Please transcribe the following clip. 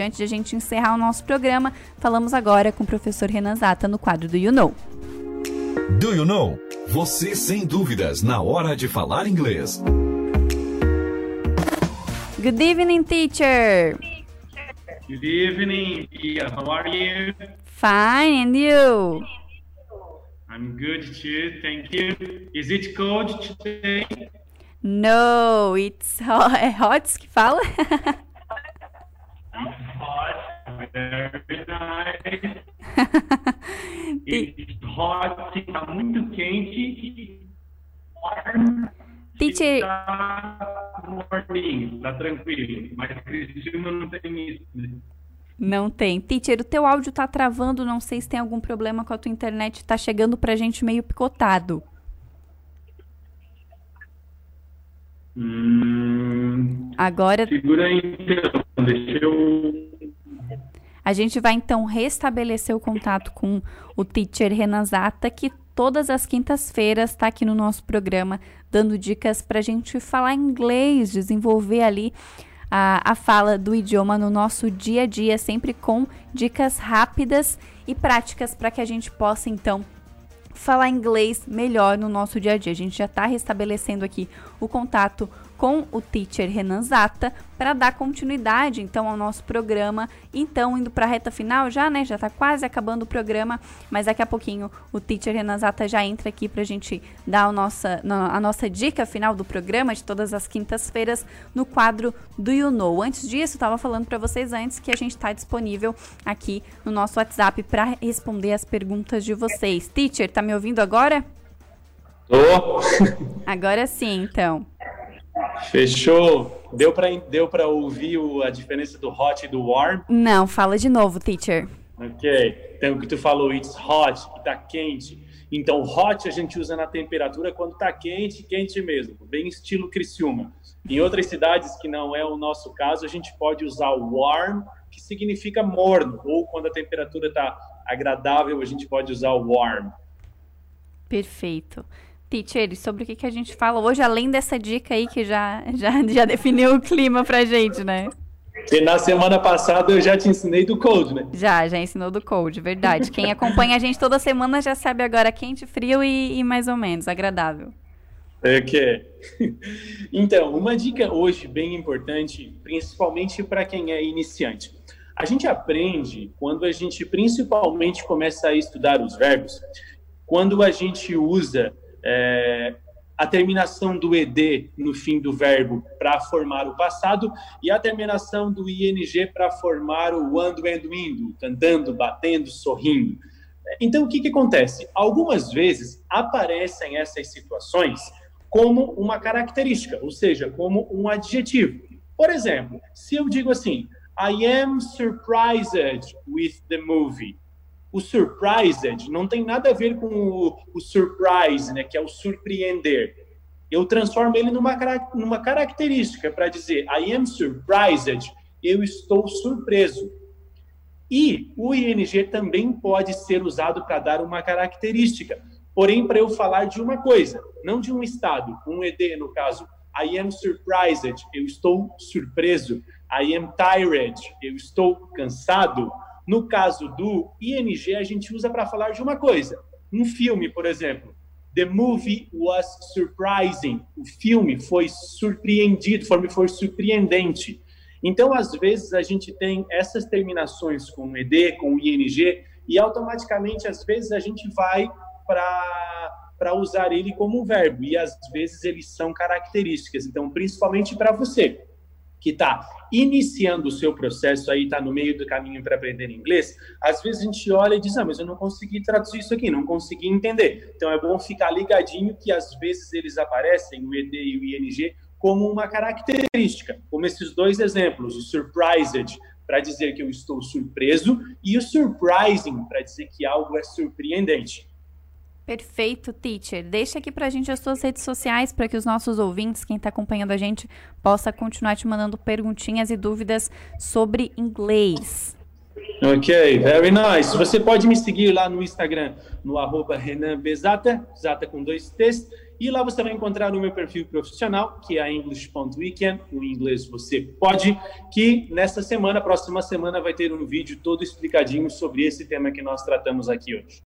Antes de a gente encerrar o nosso programa, falamos agora com o professor Renan Zata no quadro do You Know. Do You Know? Você sem dúvidas na hora de falar inglês. Good evening, teacher. Good evening, Ia. How are you? Fine, and you? I'm good too, thank you. Is it cold today? No, it's hot. É hot que fala? very nice. It's hot, tá muito quente. Warm. Teacher. Tá morning, tá tranquilo. Mas Criciúma não tem isso, né? Não tem. Teacher, o teu áudio tá travando, não sei se tem algum problema com a tua internet, tá chegando pra gente meio picotado. Hum, Agora. Segura aí, então. Deixa eu. A gente vai então restabelecer o contato com o teacher Renazata, que todas as quintas-feiras está aqui no nosso programa, dando dicas para a gente falar inglês, desenvolver ali a, a fala do idioma no nosso dia a dia, sempre com dicas rápidas e práticas para que a gente possa então falar inglês melhor no nosso dia a dia. A gente já está restabelecendo aqui o contato com o teacher Renan Zata para dar continuidade então ao nosso programa. Então, indo para a reta final já, né? Já está quase acabando o programa, mas daqui a pouquinho o teacher Renan Zata já entra aqui para a gente dar a nossa, a nossa dica final do programa de todas as quintas-feiras no quadro do You Know. Antes disso, estava falando para vocês antes que a gente está disponível aqui no nosso WhatsApp para responder as perguntas de vocês. Teacher, tá me ouvindo agora? Tô. Agora sim, então. Fechou. Deu para deu pra ouvir o, a diferença do hot e do warm? Não, fala de novo, teacher. Ok. Então, o que tu falou, it's hot, que tá quente. Então, hot a gente usa na temperatura quando tá quente, quente mesmo, bem estilo Criciúma. Em outras cidades que não é o nosso caso, a gente pode usar o warm, que significa morno, ou quando a temperatura tá agradável, a gente pode usar o warm. Perfeito. Teacher, sobre o que, que a gente fala hoje, além dessa dica aí que já, já, já definiu o clima pra gente, né? Na semana passada eu já te ensinei do Code, né? Já, já ensinou do Code, verdade. Quem acompanha a gente toda semana já sabe agora quente, frio e, e mais ou menos, agradável. Ok. Então, uma dica hoje bem importante, principalmente para quem é iniciante. A gente aprende quando a gente principalmente começa a estudar os verbos, quando a gente usa é, a terminação do ed no fim do verbo para formar o passado e a terminação do ing para formar o ando, endo, indo, cantando, batendo, sorrindo. Então, o que, que acontece? Algumas vezes aparecem essas situações como uma característica, ou seja, como um adjetivo. Por exemplo, se eu digo assim, I am surprised with the movie o surprised não tem nada a ver com o, o surprise, né, que é o surpreender. Eu transformo ele numa, numa característica para dizer I am surprised, eu estou surpreso. E o ing também pode ser usado para dar uma característica, porém para eu falar de uma coisa, não de um estado. Um ed, no caso, I am surprised, eu estou surpreso. I am tired, eu estou cansado. No caso do ing, a gente usa para falar de uma coisa. Um filme, por exemplo. The movie was surprising. O filme foi surpreendido, foi, foi surpreendente. Então, às vezes, a gente tem essas terminações com ed, com ing, e automaticamente, às vezes, a gente vai para usar ele como um verbo, e às vezes eles são características. Então, principalmente para você que está iniciando o seu processo aí, está no meio do caminho para aprender inglês, às vezes a gente olha e diz, ah, mas eu não consegui traduzir isso aqui, não consegui entender. Então é bom ficar ligadinho que às vezes eles aparecem, o ED e o ING, como uma característica, como esses dois exemplos, o surprised, para dizer que eu estou surpreso, e o surprising, para dizer que algo é surpreendente. Perfeito, teacher. Deixa aqui pra gente as suas redes sociais para que os nossos ouvintes, quem está acompanhando a gente, possa continuar te mandando perguntinhas e dúvidas sobre inglês. Ok, very nice. Você pode me seguir lá no Instagram, no arroba Renan Zata com dois T's, e lá você vai encontrar o meu perfil profissional, que é english.weekend, o inglês você pode, que nessa semana, próxima semana, vai ter um vídeo todo explicadinho sobre esse tema que nós tratamos aqui hoje.